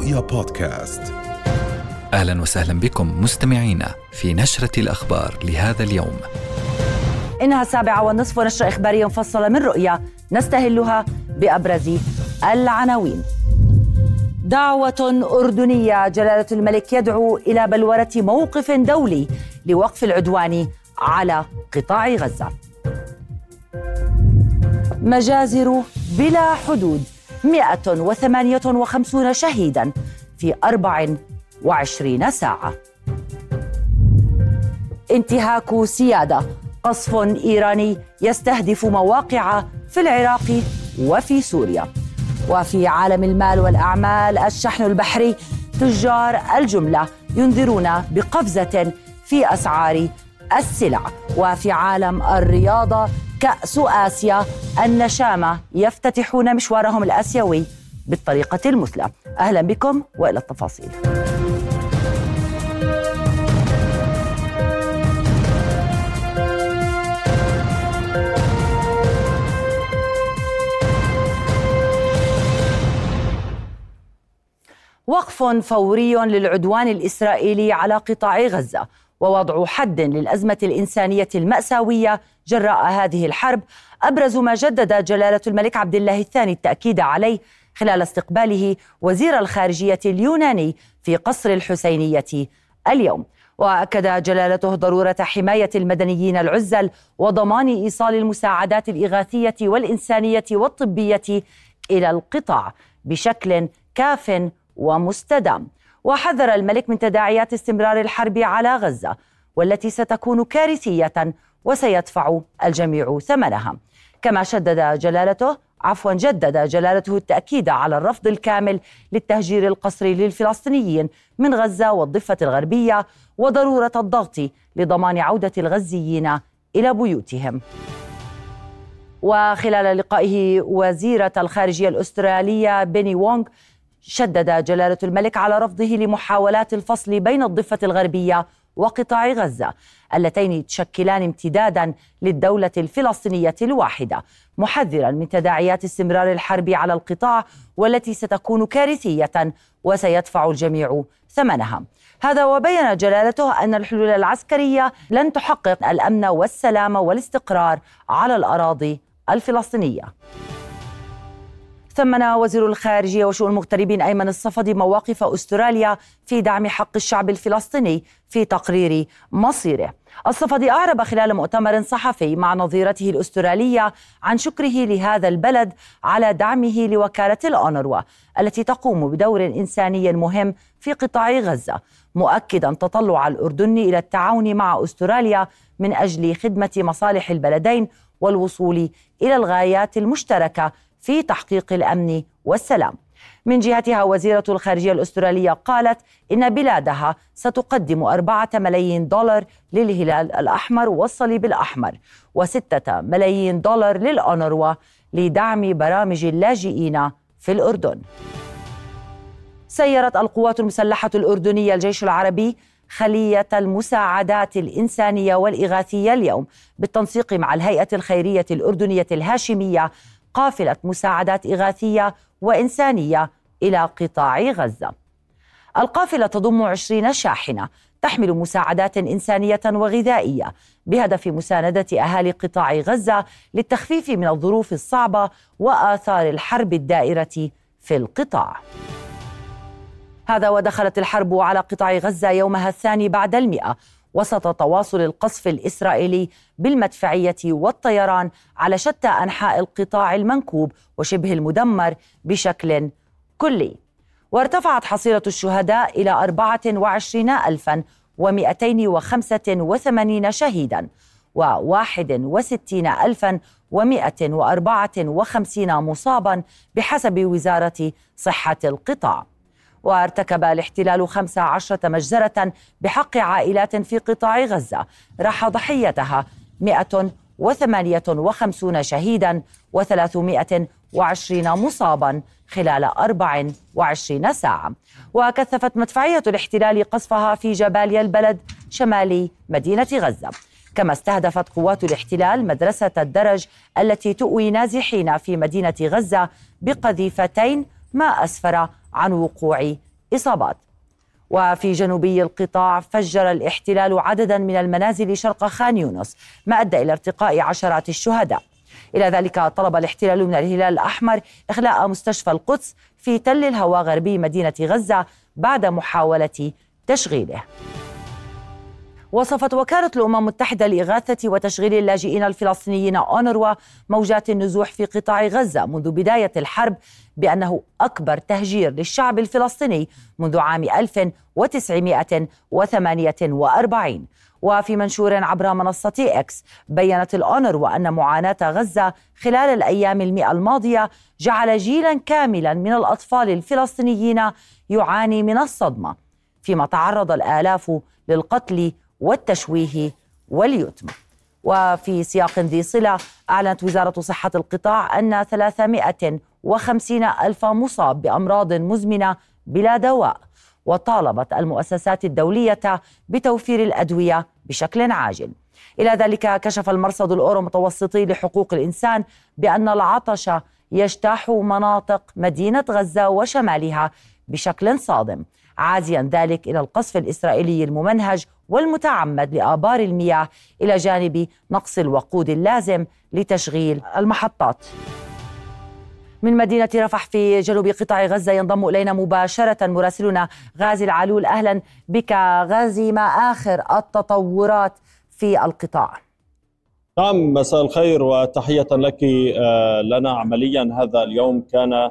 رؤيا بودكاست أهلا وسهلا بكم مستمعينا في نشرة الأخبار لهذا اليوم. إنها السابعة والنصف ونشرة إخبارية مفصلة من رؤيا نستهلها بأبرز العناوين. دعوة أردنية جلالة الملك يدعو إلى بلورة موقف دولي لوقف العدوان على قطاع غزة. مجازر بلا حدود 158 شهيدا في 24 ساعة. انتهاك سيادة. قصف إيراني يستهدف مواقع في العراق وفي سوريا. وفي عالم المال والأعمال الشحن البحري تجار الجملة ينذرون بقفزة في أسعار السلع. وفي عالم الرياضة كأس آسيا النشامة يفتتحون مشوارهم الآسيوي بالطريقة المثلى. أهلا بكم وإلى التفاصيل. وقف فوري للعدوان الإسرائيلي على قطاع غزة. ووضع حد للأزمة الإنسانية المأساوية جراء هذه الحرب أبرز ما جدد جلالة الملك عبد الله الثاني التأكيد عليه خلال استقباله وزير الخارجية اليوناني في قصر الحسينية اليوم. وأكد جلالته ضرورة حماية المدنيين العزل وضمان إيصال المساعدات الإغاثية والإنسانية والطبية إلى القطاع بشكل كاف ومستدام. وحذر الملك من تداعيات استمرار الحرب على غزة والتي ستكون كارثية وسيدفع الجميع ثمنها. كما شدد جلالته عفوا جدد جلالته التأكيد على الرفض الكامل للتهجير القسري للفلسطينيين من غزة والضفة الغربية وضرورة الضغط لضمان عودة الغزيين إلى بيوتهم. وخلال لقائه وزيرة الخارجية الأسترالية بيني وونغ شدد جلالة الملك على رفضه لمحاولات الفصل بين الضفة الغربية وقطاع غزة اللتين تشكلان امتدادا للدولة الفلسطينية الواحدة. محذرا من تداعيات استمرار الحرب على القطاع والتي ستكون كارثية وسيدفع الجميع ثمنها. هذا وبين جلالته أن الحلول العسكرية لن تحقق الأمن والسلام والاستقرار على الأراضي الفلسطينية. ثمن وزير الخارجية وشؤون المغتربين أيمن الصفدي مواقف أستراليا في دعم حق الشعب الفلسطيني في تقرير مصيره. الصفدي أعرب خلال مؤتمر صحفي مع نظيرته الأسترالية عن شكره لهذا البلد على دعمه لوكالة الأونروا التي تقوم بدور إنساني مهم في قطاع غزة مؤكدا تطلع الأردن إلى التعاون مع أستراليا من أجل خدمة مصالح البلدين والوصول إلى الغايات المشتركة في تحقيق الأمن والسلام. من جهتها وزيرة الخارجية الأسترالية قالت إن بلادها ستقدم أربعة ملايين دولار للهلال الأحمر والصليب الأحمر وستة ملايين دولار للأونروا لدعم برامج اللاجئين في الأردن سيرت القوات المسلحة الأردنية الجيش العربي خلية المساعدات الإنسانية والإغاثية اليوم بالتنسيق مع الهيئة الخيرية الأردنية الهاشمية قافلة مساعدات إغاثية وإنسانية إلى قطاع غزة. القافلة تضم عشرين شاحنة تحمل مساعدات إنسانية وغذائية بهدف مساندة أهالي قطاع غزة للتخفيف من الظروف الصعبة وآثار الحرب الدائرة في القطاع. هذا ودخلت الحرب على قطاع غزة يومها الثاني بعد المئة وسط تواصل القصف الإسرائيلي بالمدفعية والطيران على شتى أنحاء القطاع المنكوب وشبه المدمر بشكل كلي. وارتفعت حصيلة الشهداء إلى 24285 شهيدا و 61154 مصابا بحسب وزارة صحة القطاع. وارتكب الاحتلال 15 مجزرة بحق عائلات في قطاع غزة. راح ضحيتها 158 شهيدا و320 مصابا خلال 24 ساعة. وكثفت مدفعية الاحتلال قصفها في جباليا البلد شمال مدينة غزة. كما استهدفت قوات الاحتلال مدرسة الدرج التي تؤوي نازحين في مدينة غزة بقذيفتين ما أسفر عن وقوع إصابات. وفي جنوبي القطاع فجر الاحتلال عددا من المنازل شرق خان يونس ما أدى إلى ارتقاء عشرات الشهداء. إلى ذلك طلب الاحتلال من الهلال الأحمر إخلاء مستشفى القدس في تل الهوى غربي مدينة غزة بعد محاولة تشغيله. وصفت وكالة الأمم المتحدة لإغاثة وتشغيل اللاجئين الفلسطينيين أونروا موجات النزوح في قطاع غزة منذ بداية الحرب بأنه أكبر تهجير للشعب الفلسطيني منذ عام 1948 وفي منشور عبر منصة إكس بيّنت الأونروا أن معاناة غزة خلال الأيام المئة الماضية جعل جيلا كاملا من الأطفال الفلسطينيين يعاني من الصدمة فيما تعرض الآلاف للقتل والتشويه واليتم. وفي سياق ذي صلة أعلنت وزارة صحة القطاع أن 350 ألف مصاب بأمراض مزمنة بلا دواء وطالبت المؤسسات الدولية بتوفير الأدوية بشكل عاجل. إلى ذلك كشف المرصد الأورو متوسطي لحقوق الإنسان بأن العطش يجتاح مناطق مدينة غزة وشمالها بشكل صادم. عازيا ذلك إلى القصف الإسرائيلي الممنهج والمتعمد لآبار المياه إلى جانب نقص الوقود اللازم لتشغيل المحطات. من مدينة رفح في جنوب قطاع غزة ينضم إلينا مباشرة مراسلنا غازي العلول. أهلا بك غازي ما آخر التطورات في القطاع؟ نعم مساء الخير وتحية لك آه، لنا عمليا هذا اليوم. كان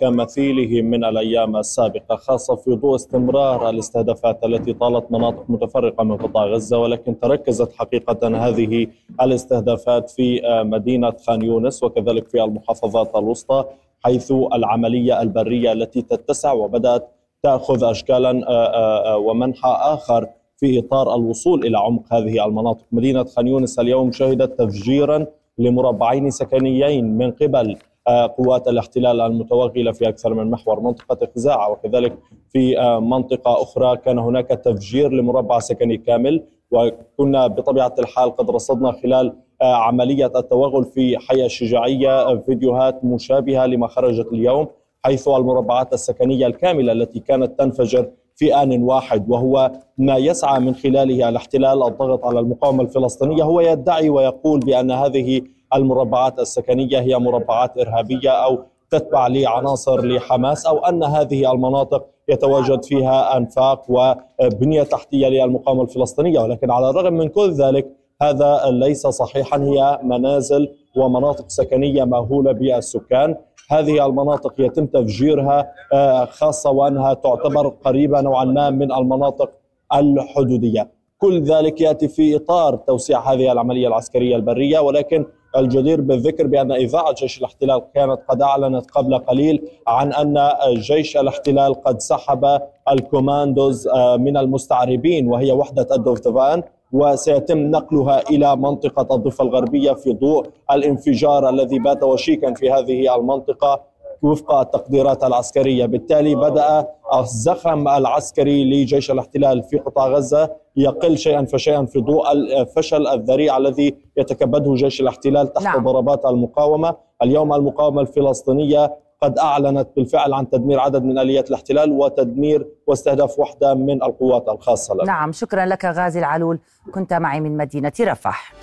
كمثيله من الأيام السابقة خاصة في ضوء استمرار الاستهدافات التي طالت مناطق متفرقة من قطاع غزة ولكن تركزت حقيقة هذه الاستهدافات في آه، مدينة خان يونس وكذلك في المحافظات الوسطى حيث العملية البرية التي تتسع وبدأت تأخذ اشكالا آه، ومنحى آخر في إطار الوصول إلى عمق هذه المناطق. مدينة خان يونس اليوم شهدت تفجيرا لمربعين سكنيين من قبل آه، قوات الاحتلال المتوغلة في أكثر من محور منطقة خزاعة وكذلك في آه، منطقة أخرى. كان هناك تفجير لمربع سكني كامل وكنا بطبيعة الحال قد رصدنا خلال آه، عملية التوغل في حي الشجاعيه فيديوهات مشابهة لما خرجت اليوم حيث المربعات السكنية الكاملة التي كانت تنفجر في آن واحد وهو ما يسعى من خلاله الاحتلال الضغط على المقاومة الفلسطينية. هو يدعي ويقول بأن هذه المربعات السكنية هي مربعات إرهابية أو تتبع لعناصر لحماس أو أن هذه المناطق يتواجد فيها أنفاق وبنية تحتية للمقاومة الفلسطينية. ولكن على الرغم من كل ذلك هذا ليس صحيحا. هي منازل ومناطق سكنية ماهوله بالسكان. هذه المناطق يتم تفجيرها آه، خاصة وأنها تعتبر قريبة نوعا ما من المناطق الحدودية. كل ذلك يأتي في إطار توسيع هذه العملية العسكرية البرية. ولكن الجدير بالذكر بأن إذاعة جيش الاحتلال كانت قد أعلنت قبل قليل عن أن جيش الاحتلال قد سحب الكوماندوز آه، من المستعربين وهي وحدة الدوفتفان وسيتم نقلها إلى منطقة الضفة الغربية في ضوء الانفجار الذي بات وشيكا في هذه المنطقة. وفق التقديرات العسكرية بالتالي بدأ الزخم العسكري لجيش الاحتلال في قطاع غزة يقل شيئا فشيئا في ضوء الفشل الذريع الذي يتكبده جيش الاحتلال تحت نعم. ضربات المقاومة اليوم المقاومة الفلسطينية قد أعلنت بالفعل عن تدمير عدد من آليات الاحتلال وتدمير واستهداف وحدة من القوات الخاصة لها. نعم شكرا لك غازي العلول كنت معي من مدينة رفح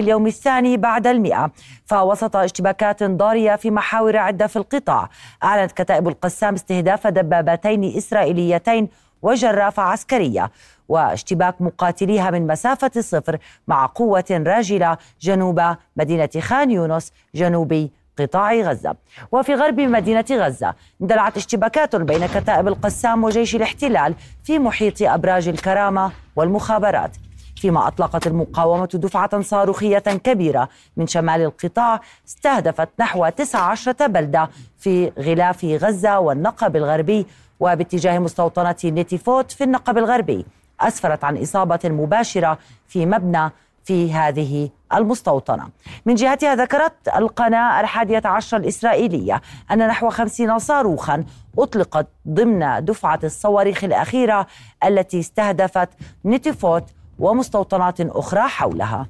اليوم الثاني بعد المئة. فوسط اشتباكات ضارية في محاور عدة في القطاع. أعلنت كتائب القسام استهداف دبابتين إسرائيليتين وجرافة عسكرية واشتباك مقاتليها من مسافة صفر مع قوة راجلة جنوب مدينة خان يونس جنوبي قطاع غزة. وفي غرب مدينة غزة اندلعت اشتباكات بين كتائب القسام وجيش الاحتلال في محيط أبراج الكرامة والمخابرات. فيما أطلقت المقاومة دفعة صاروخية كبيرة من شمال القطاع استهدفت نحو 19 بلدة في غلاف غزة والنقب الغربي. وباتجاه مستوطنة نيتيفوت في النقب الغربي أسفرت عن إصابة مباشرة في مبنى في هذه المستوطنة. من جهتها ذكرت القناة الحادية عشر الإسرائيلية أن نحو خمسين صاروخا أطلقت ضمن دفعة الصواريخ الأخيرة التي استهدفت نيتيفوت ومستوطنات أخرى حولها.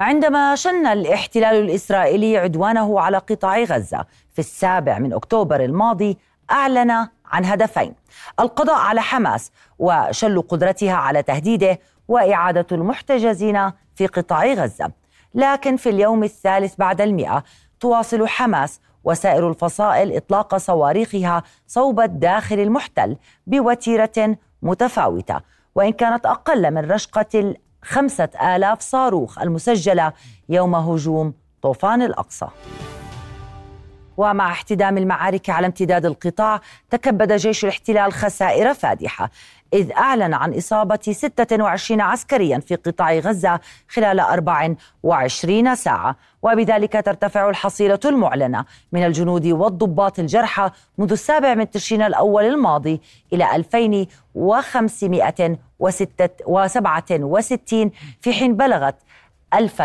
عندما شن الاحتلال الإسرائيلي عدوانه على قطاع غزة في السابع من أكتوبر الماضي أعلن عن هدفين القضاء على حماس وشل قدرتها على تهديده وإعادة المحتجزين في قطاع غزة. لكن في اليوم الثالث بعد المئة تواصل حماس وسائر الفصائل إطلاق صواريخها صوب الداخل المحتل بوتيرة متفاوتة وإن كانت أقل من رشقة الخمسة آلاف صاروخ المسجلة يوم هجوم طوفان الأقصى. ومع احتدام المعارك على امتداد القطاع تكبد جيش الاحتلال خسائر فادحة. إذ أعلن عن إصابة 26 عسكريا في قطاع غزة خلال 24 ساعة. وبذلك ترتفع الحصيلة المعلنة من الجنود والضباط الجرحى منذ السابع من تشرين الأول الماضي إلى 2567 في حين بلغت 1000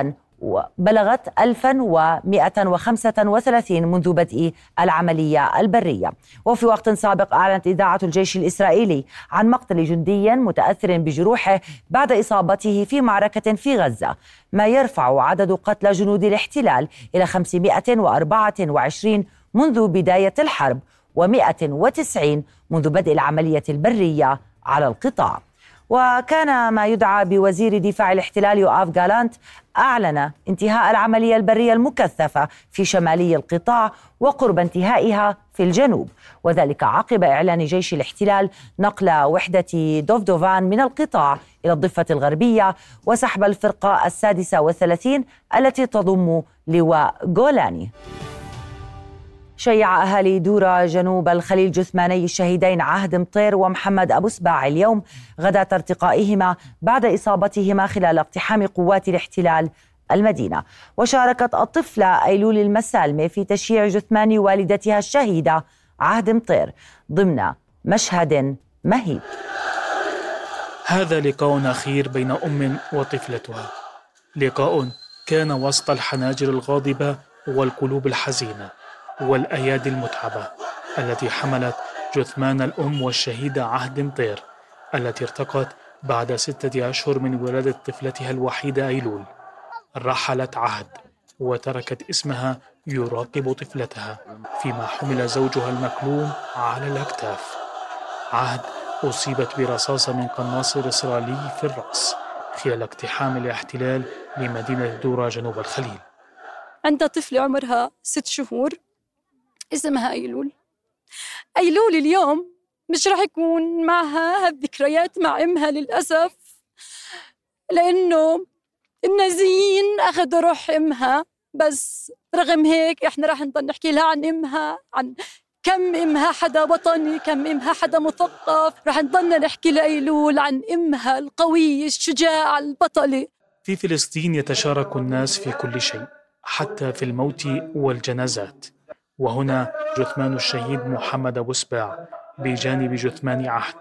بلغت 1135 منذ بدء العملية البرية. وفي وقت سابق أعلنت إذاعة الجيش الإسرائيلي عن مقتل جندي متأثر بجروحه بعد إصابته في معركة في غزة. ما يرفع عدد قتلى جنود الاحتلال إلى 524 منذ بداية الحرب و190 منذ بدء العملية البرية على القطاع. وكان ما يدعى بوزير دفاع الاحتلال يوآف جالانت أعلن انتهاء العملية البرية المكثفة في شمالي القطاع وقرب انتهائها في الجنوب. وذلك عقب إعلان جيش الاحتلال نقل وحدة دوفدوفان من القطاع إلى الضفة الغربية وسحب الفرقة السادسة والثلاثين التي تضم لواء جولاني شيع أهالي دورة جنوب الخليل جثماني الشهيدين عهد مطير ومحمد أبو سباع. اليوم غداة ارتقائهما بعد إصابتهما خلال اقتحام قوات الاحتلال المدينة. وشاركت الطفلة أيلول المسالمة في تشييع جثمان والدتها الشهيدة عهد مطير ضمن مشهد مهيب. هذا لقاء أخير بين أم وطفلتها. لقاء كان وسط الحناجر الغاضبة والقلوب الحزينة. والأيادي المتعبة التي حملت جثمان الأم والشهيدة عهد مطير التي ارتقت بعد ستة أشهر من ولادة طفلتها الوحيدة أيلول. رحلت عهد وتركت اسمها يراقب طفلتها فيما حمل زوجها المكلوم على الأكتاف. عهد أصيبت برصاصة من قناص إسرائيلي في الرأس خلال اقتحام الاحتلال لمدينة دورة جنوب الخليل. عندها طفلة عمرها ست شهور اسمها أيلول أيلول اليوم مش رح يكون معها هالذكريات مع أمها للأسف لأنه النازيين أخذوا روح أمها بس رغم هيك إحنا رح نضل نحكي لها عن أمها عن كم إمها حدا وطني كم إمها حدا مثقف رح نضلنا نحكي لأيلول عن إمها القوية الشجاعة البطلة. في فلسطين يتشارك الناس في كل شيء حتى في الموت والجنازات. وهنا جثمان الشهيد محمد أبو سباع بجانب جثمان عهد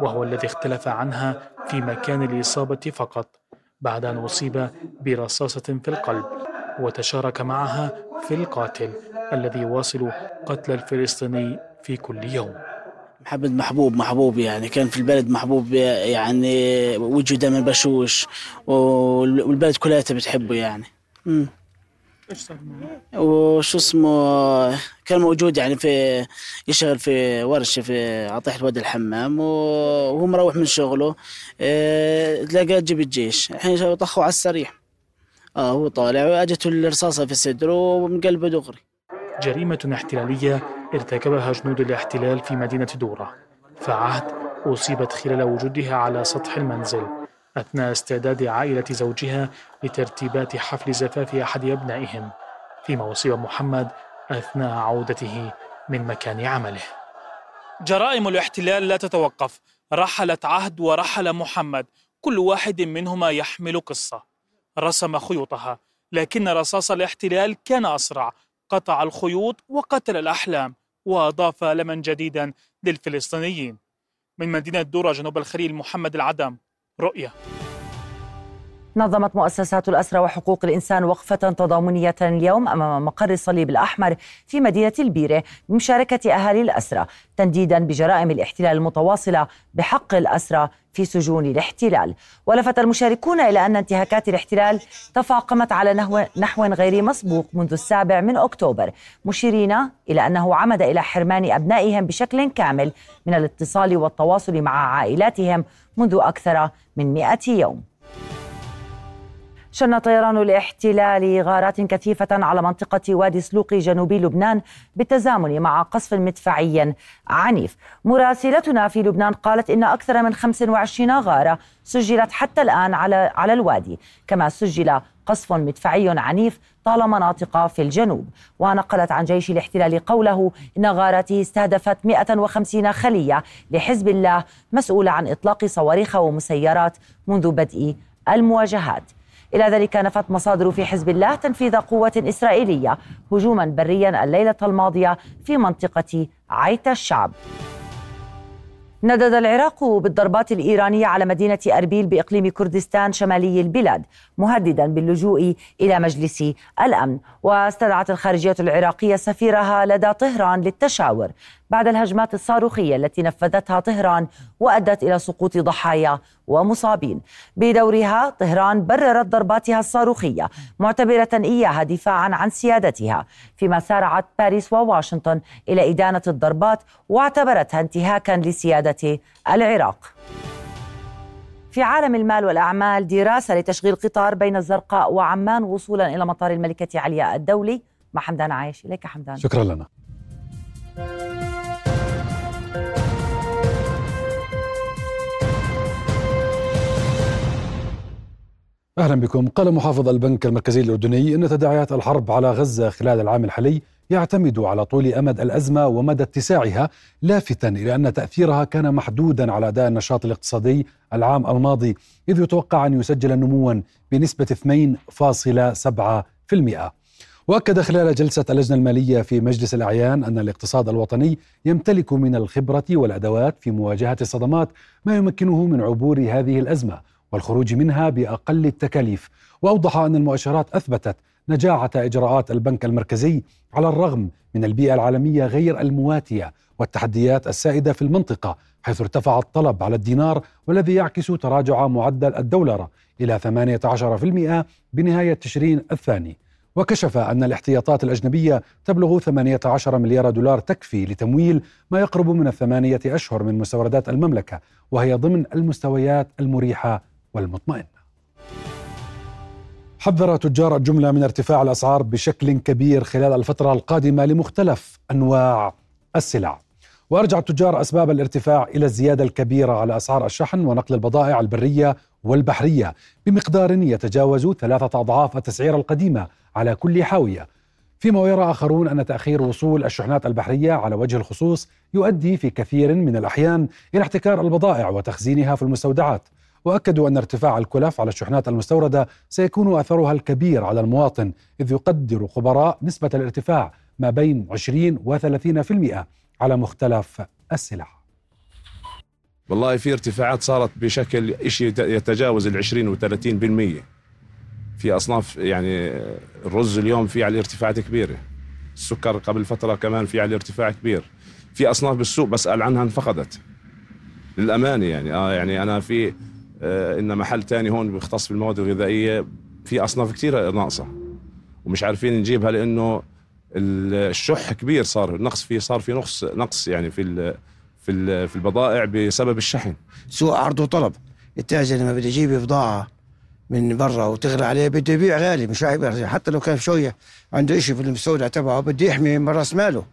وهو الذي اختلف عنها في مكان الإصابة فقط بعد أن أصيب برصاصة في القلب وتشارك معها في القاتل الذي يواصل قتل الفلسطيني في كل يوم محمد محبوب محبوب يعني كان في البلد محبوب يعني وجهه دائما بشوش والبلد كلها بتحبه يعني م. إيش صار وشو اسمه كان موجود يعني في يشتغل في ورشة في عطيح وادي الحمام وهو مروح من شغله آه تلاقى جيب الجيش. الحين طخوا على السريع. آه هو طالع واجته الرصاصة في صدره ومن قلبه دغري. جريمة احتلالية ارتكبها جنود الاحتلال في مدينة دورة. فعهد أصيبت خلال وجودها على سطح المنزل. أثناء استعداد عائلة زوجها لترتيبات حفل زفاف أحد أبنائهم فيما أصيب محمد أثناء عودته من مكان عمله. جرائم الاحتلال لا تتوقف. رحلت عهد ورحل محمد. كل واحد منهما يحمل قصة. رسم خيوطها. لكن رصاص الاحتلال كان أسرع. قطع الخيوط وقتل الأحلام وأضاف لمن جديدا للفلسطينيين. من مدينة دورة جنوب الخليل محمد العدم. رؤية. نظمت مؤسسات الأسرة وحقوق الإنسان وقفة تضامنية اليوم أمام مقر الصليب الأحمر في مدينة البيرة بمشاركة أهالي الأسرة تنديدا بجرائم الاحتلال المتواصلة بحق الأسرة في سجون الاحتلال. ولفت المشاركون إلى أن انتهاكات الاحتلال تفاقمت على نحو, نحو غير مسبوق منذ السابع من أكتوبر مشيرين إلى أنه عمد إلى حرمان أبنائهم بشكل كامل من الاتصال والتواصل مع عائلاتهم منذ أكثر من مئة يوم. شن طيران الاحتلال غارات كثيفة على منطقة وادي سلوقي جنوبي لبنان بالتزامن مع قصف مدفعي عنيف. مراسلتنا في لبنان قالت إن أكثر من 25 غارة سجلت حتى الآن على, على الوادي. كما سجل قصف مدفعي عنيف طال مناطق في الجنوب. ونقلت عن جيش الاحتلال قوله إن غارته استهدفت 150 خلية لحزب الله مسؤولة عن إطلاق صواريخ ومسيرات منذ بدء المواجهات. إلى ذلك نفت مصادر في حزب الله تنفيذ قوة إسرائيلية هجوما بريا الليلة الماضية في منطقة عيت الشعب. ندد العراق بالضربات الإيرانية على مدينة أربيل بإقليم كردستان شمالي البلاد مهددا باللجوء إلى مجلس الأمن. واستدعت الخارجية العراقية سفيرها لدى طهران للتشاور بعد الهجمات الصاروخية التي نفذتها طهران وأدت إلى سقوط ضحايا ومصابين. بدورها طهران بررت ضرباتها الصاروخية معتبرة إياها دفاعا عن سيادتها. فيما سارعت باريس وواشنطن إلى إدانة الضربات واعتبرتها انتهاكا لسيادة العراق. في عالم المال والأعمال دراسة لتشغيل قطار بين الزرقاء وعمان وصولا إلى مطار الملكة علياء الدولي. مع حمدان عايش إليك حمدان. شكرا لنا. أهلا بكم. قال محافظ البنك المركزي الأردني إن تداعيات الحرب على غزة خلال العام الحالي يعتمد على طول أمد الأزمة ومدى اتساعها لافتا إلى أن تأثيرها كان محدودا على أداء النشاط الاقتصادي العام الماضي إذ يتوقع أن يسجل نموا بنسبة 2.7% وأكد خلال جلسة اللجنة المالية في مجلس الأعيان أن الاقتصاد الوطني يمتلك من الخبرة والأدوات في مواجهة الصدمات ما يمكنه من عبور هذه الأزمة. والخروج منها بأقل التكاليف. وأوضح أن المؤشرات أثبتت نجاعة إجراءات البنك المركزي على الرغم من البيئة العالمية غير المواتية والتحديات السائدة في المنطقة حيث ارتفع الطلب على الدينار والذي يعكس تراجع معدل الدولار إلى 18% بنهاية تشرين الثاني. وكشف أن الاحتياطات الأجنبية تبلغ 18 مليار دولار تكفي لتمويل ما يقرب من الثمانية أشهر من مستوردات المملكة وهي ضمن المستويات المريحة والمطمئنة. حذر تجار الجملة من ارتفاع الأسعار بشكل كبير خلال الفترة القادمة لمختلف أنواع السلع. وأرجع التجار أسباب الارتفاع إلى الزيادة الكبيرة على أسعار الشحن ونقل البضائع البرية والبحرية بمقدار يتجاوز ثلاثة أضعاف التسعيرة القديمة على كل حاوية. فيما ويرى آخرون أن تأخير وصول الشحنات البحرية على وجه الخصوص يؤدي في كثير من الأحيان إلى احتكار البضائع وتخزينها في المستودعات. وأكدوا أن ارتفاع الكلف على الشحنات المستوردة سيكون أثرها الكبير على المواطن إذ يقدر خبراء نسبة الارتفاع ما بين 20 و 30% على مختلف السلع. والله في ارتفاعات صارت بشكل شيء يتجاوز ال 20 و 30% في أصناف يعني الرز اليوم في عليه ارتفاعات كبيره السكر قبل فترة كمان في عليه ارتفاع كبير. في أصناف بالسوق بسأل عنها انفقدت. للأمانة يعني آه يعني أنا في إن محل تاني هون بيختص بالمواد الغذائية في أصناف كثيره ناقصة. ومش عارفين نجيبها لأنه الشح كبير صار النقص فيه صار في نقص نقص يعني في في في البضائع بسبب الشحن. سوء عرض وطلب. التاجر لما بده يجيب بضاعة من برا وتغلى عليه بده يبيع غالي مش راح حتى لو كان شوية عنده شيء في المستودع تبعه بده يحمي من راس ماله.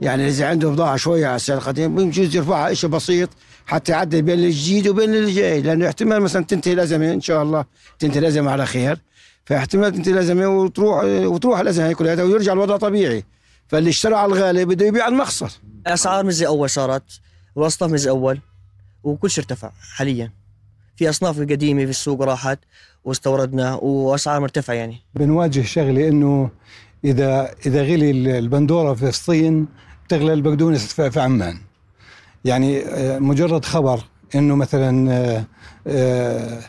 يعني إذا عنده بضاعة شوية على السعر القديم بيجوز يرفعها شيء بسيط حتى يعدل بين الجديد وبين اللي جاي لأنه احتمال مثلا تنتهي الازمه إن شاء الله تنتهي الازمه على خير. فاحتمال تنتهي الازمه وتروح وتروح الازمه كلها ويرجع الوضع طبيعي. فاللي اشترى على الغالي بده يبيع على المخسر. الاسعار مش زي أول صارت واصناف مش زي أول وكل شيء ارتفع حاليا. في أصناف قديمة في السوق راحت واستوردنا وأسعار مرتفعة يعني. بنواجه شغلة إنه إذا إذا غلي البندورة في فلسطين تغلى البقدونس في عمان. يعني آه، مجرد خبر إنه مثلا آه، آه،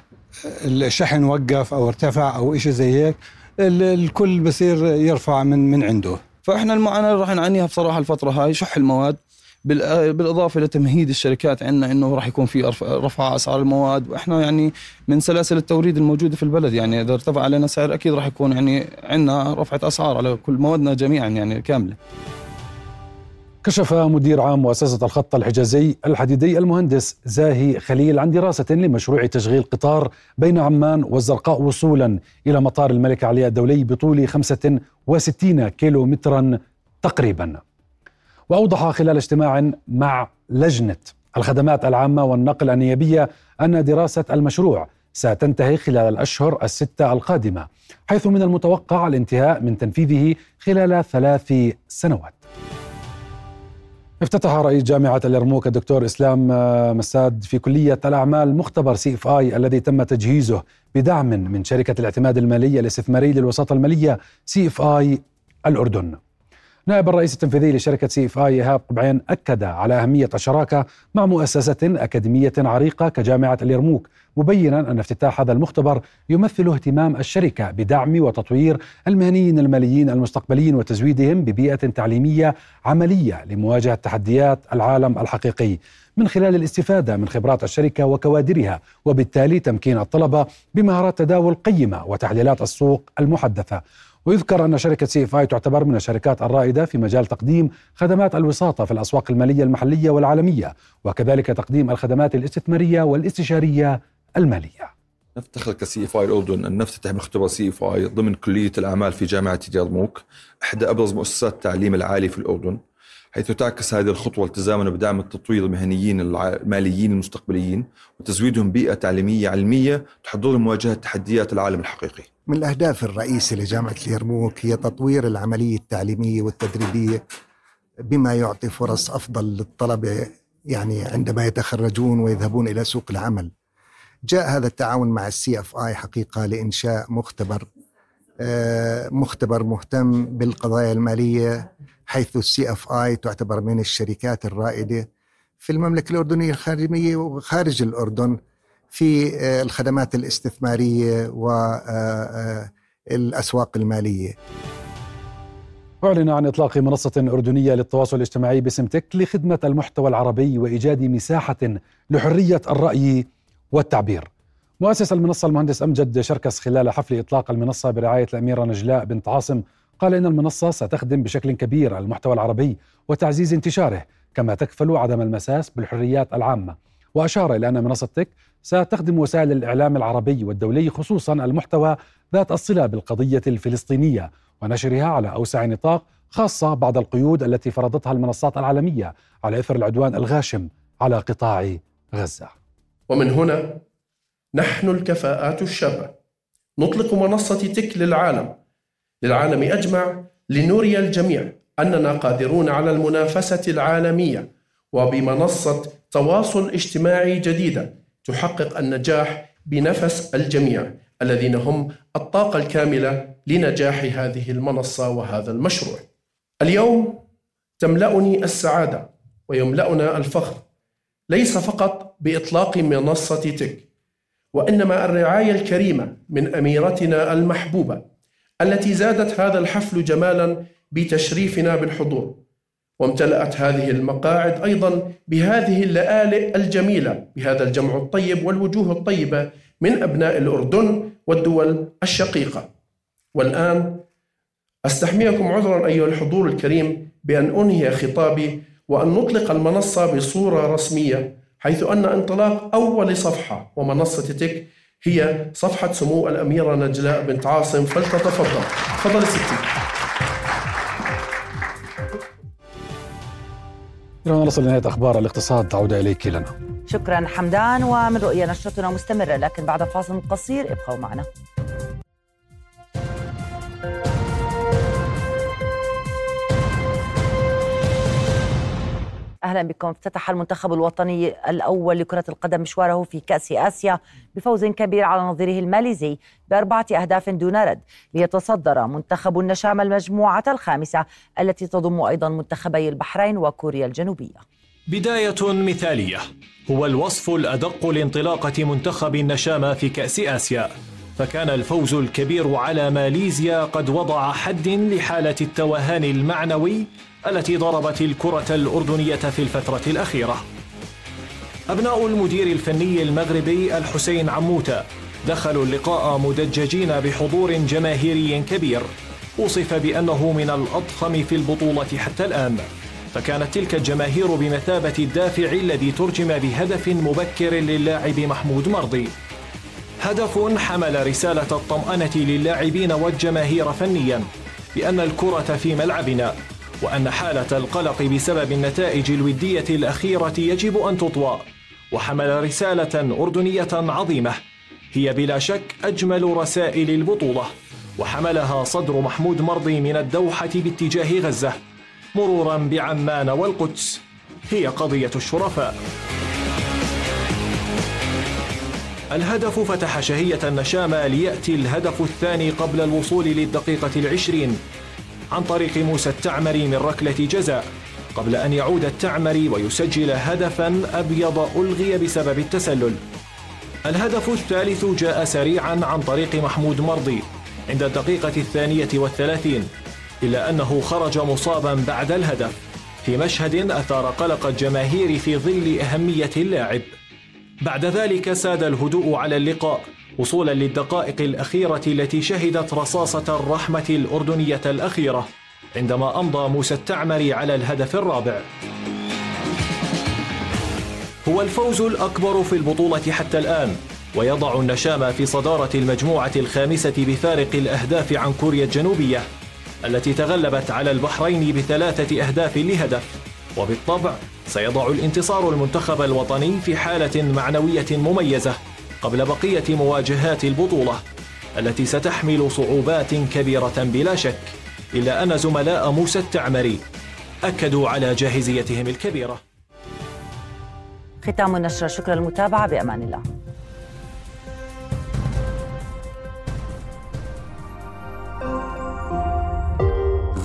الشحن وقف أو ارتفع أو شيء زي هيك الكل بصير يرفع من من عنده. فإحنا المعاناة اللي راح نعانيها بصراحة الفترة هاي شح المواد بالإضافة لتمهيد الشركات عندنا إنه راح يكون في رفع أسعار المواد. وإحنا يعني من سلاسل التوريد الموجودة في البلد يعني إذا ارتفع علينا سعر أكيد راح يكون يعني عندنا رفعة أسعار على كل موادنا جميعا يعني كاملة. كشف مدير عام مؤسسة الخط الحجازي الحديدي المهندس زاهي خليل عن دراسة لمشروع تشغيل قطار بين عمان والزرقاء وصولا إلى مطار الملك علي الدولي بطول 65 كيلو مترا تقريبا. وأوضح خلال اجتماع مع لجنة الخدمات العامة والنقل النيابية أن دراسة المشروع ستنتهي خلال الأشهر الستة القادمة حيث من المتوقع الانتهاء من تنفيذه خلال ثلاث سنوات. افتتح رئيس جامعة اليرموك الدكتور إسلام مساد في كلية الأعمال مختبر CFI الذي تم تجهيزه بدعم من شركة الاعتماد المالي الاستثماري للوساطة المالية CFI الأردن. نائب الرئيس التنفيذي لشركة CFI إيهاب قبعين أكد على أهمية الشراكة مع مؤسسة أكاديمية عريقة كجامعة اليرموك مبينا أن افتتاح هذا المختبر يمثل اهتمام الشركة بدعم وتطوير المهنيين الماليين المستقبليين وتزويدهم ببيئة تعليمية عملية لمواجهة تحديات العالم الحقيقي. من خلال الاستفادة من خبرات الشركة وكوادرها وبالتالي تمكين الطلبة بمهارات تداول قيمة وتحليلات السوق المحدثة. ويذكر أن شركة CFI تعتبر من الشركات الرائدة في مجال تقديم خدمات الوساطة في الأسواق المالية المحلية والعالمية وكذلك تقديم الخدمات الاستثمارية والاستشارية المالية. نفتخر ك CFI الأردن أن نفتتح مختبر CFI ضمن كلية الأعمال في جامعة يرموك احدى أبرز مؤسسات التعليم العالي في الأردن. حيث تعكس هذه الخطوة التزامنا بدعم التطوير المهنيين الماليين المستقبليين وتزويدهم بيئة تعليمية علمية تحضرهم لمواجهه تحديات العالم الحقيقي. من الأهداف الرئيسيه لجامعة اليرموك هي تطوير العملية التعليمية والتدريبية بما يعطي فرص أفضل للطلبه يعني عندما يتخرجون ويذهبون إلى سوق العمل. جاء هذا التعاون مع السي إف آي حقيقة لإنشاء مختبر آه، مختبر مهتم بالقضايا المالية حيث السي اف اي تعتبر من الشركات الرائدة في المملكة الأردنية الخارجية وخارج الأردن في آه، الخدمات الاستثمارية والاسواق آه، المالية. أعلن عن إطلاق منصة أردنية للتواصل الاجتماعي باسم تك لخدمة المحتوى العربي وإيجاد مساحة لحرية الرأي والتعبير مؤسس المنصة المهندس أمجد شركس خلال حفل إطلاق المنصة برعاية الأميرة نجلاء بنت عاصم قال إن المنصة ستخدم بشكل كبير المحتوى العربي وتعزيز انتشاره كما تكفل عدم المساس بالحريات العامة. وأشار إلى أن منصة تك ستخدم وسائل الإعلام العربي والدولي خصوصا المحتوى ذات الصلة بالقضية الفلسطينية ونشرها على أوسع نطاق خاصة بعد القيود التي فرضتها المنصات العالمية على إثر العدوان الغاشم على قطاع غزة. ومن هنا نحن الكفاءات الشابة. نطلق منصة تك للعالم للعالم أجمع لنري الجميع أننا قادرون على المنافسة العالمية وبمنصة تواصل اجتماعي جديدة تحقق النجاح بنفس الجميع الذين هم الطاقة الكاملة لنجاح هذه المنصة وهذا المشروع. اليوم تملأني السعادة ويملأنا الفخر ليس فقط بإطلاق منصة تك وإنما الرعاية الكريمة من أميرتنا المحبوبة التي زادت هذا الحفل جمالا بتشريفنا بالحضور وامتلأت هذه المقاعد أيضا بهذه اللآلئ الجميلة بهذا الجمع الطيب والوجوه الطيبة من أبناء الأردن والدول الشقيقة. والآن أستحميكم عذرا أيها الحضور الكريم بأن أنهي خطابي وأن نطلق المنصة بصورة رسمية حيث أن انطلاق أول صفحة ومنصة تك هي صفحة سمو الأميرة نجلاء بنت عاصم فلتتفضل. تفضل ستي. إلى نصل لنهاية أخبار الاقتصاد عودة إليك لنا. شكرا حمدان. ومن رؤية نشرتنا مستمرة لكن بعد فاصل قصير ابقوا معنا. أهلا بكم. افتتح المنتخب الوطني الأول لكرة القدم مشواره في كأس آسيا بفوز كبير على نظيره الماليزي بأربعة أهداف دون رد. ليتصدر منتخب النشام المجموعة الخامسة التي تضم أيضا منتخبي البحرين وكوريا الجنوبية. بداية مثالية. هو الوصف الأدق لانطلاقة منتخب النشامة في كأس آسيا. فكان الفوز الكبير على ماليزيا قد وضع حد لحالة التوهان المعنوي التي ضربت الكرة الأردنية في الفترة الأخيرة. أبناء المدير الفني المغربي الحسين عموتة دخلوا اللقاء مدججين بحضور جماهيري كبير. وصف بأنه من الأضخم في البطولة حتى الآن. فكانت تلك الجماهير بمثابة الدافع الذي ترجم بهدف مبكر للاعب محمود مرضي. هدف حمل رسالة الطمأنة للاعبين والجماهير فنيا بأن الكرة في ملعبنا. وأن حالة القلق بسبب النتائج الودية الأخيرة يجب أن تطوى. وحمل رسالة أردنية عظيمة. هي بلا شك أجمل رسائل البطولة. وحملها صدر محمود مرضي من الدوحة باتجاه غزة. مرورا بعمان والقدس. هي قضية الشرفاء. الهدف فتح شهية النشامة ليأتي الهدف الثاني قبل الوصول للدقيقة العشرين. عن طريق موسى التعمري من ركلة جزاء قبل أن يعود التعمري ويسجل هدفا أبيض ألغي بسبب التسلل. الهدف الثالث جاء سريعا عن طريق محمود مرضي عند الدقيقة الثانية والثلاثين إلا أنه خرج مصابا بعد الهدف في مشهد أثار قلق الجماهير في ظل أهمية اللاعب. بعد ذلك ساد الهدوء على اللقاء وصولا للدقائق الأخيرة التي شهدت رصاصة الرحمة الأردنية الأخيرة عندما أمضى موسى التعمري على الهدف الرابع. هو الفوز الأكبر في البطولة حتى الآن ويضع النشامة في صدارة المجموعة الخامسة بفارق الأهداف عن كوريا الجنوبية التي تغلبت على البحرين بثلاثة أهداف لهدف. وبالطبع سيضع الانتصار المنتخب الوطني في حالة معنوية مميزة. قبل بقية مواجهات البطولة التي ستحمل صعوبات كبيرة بلا شك إلا أن زملاء موسى التعمري أكدوا على جاهزيتهم الكبيرة. ختام النشرة شكرا للمتابعة. بأمان الله.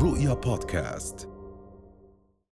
رؤيا بودكاست.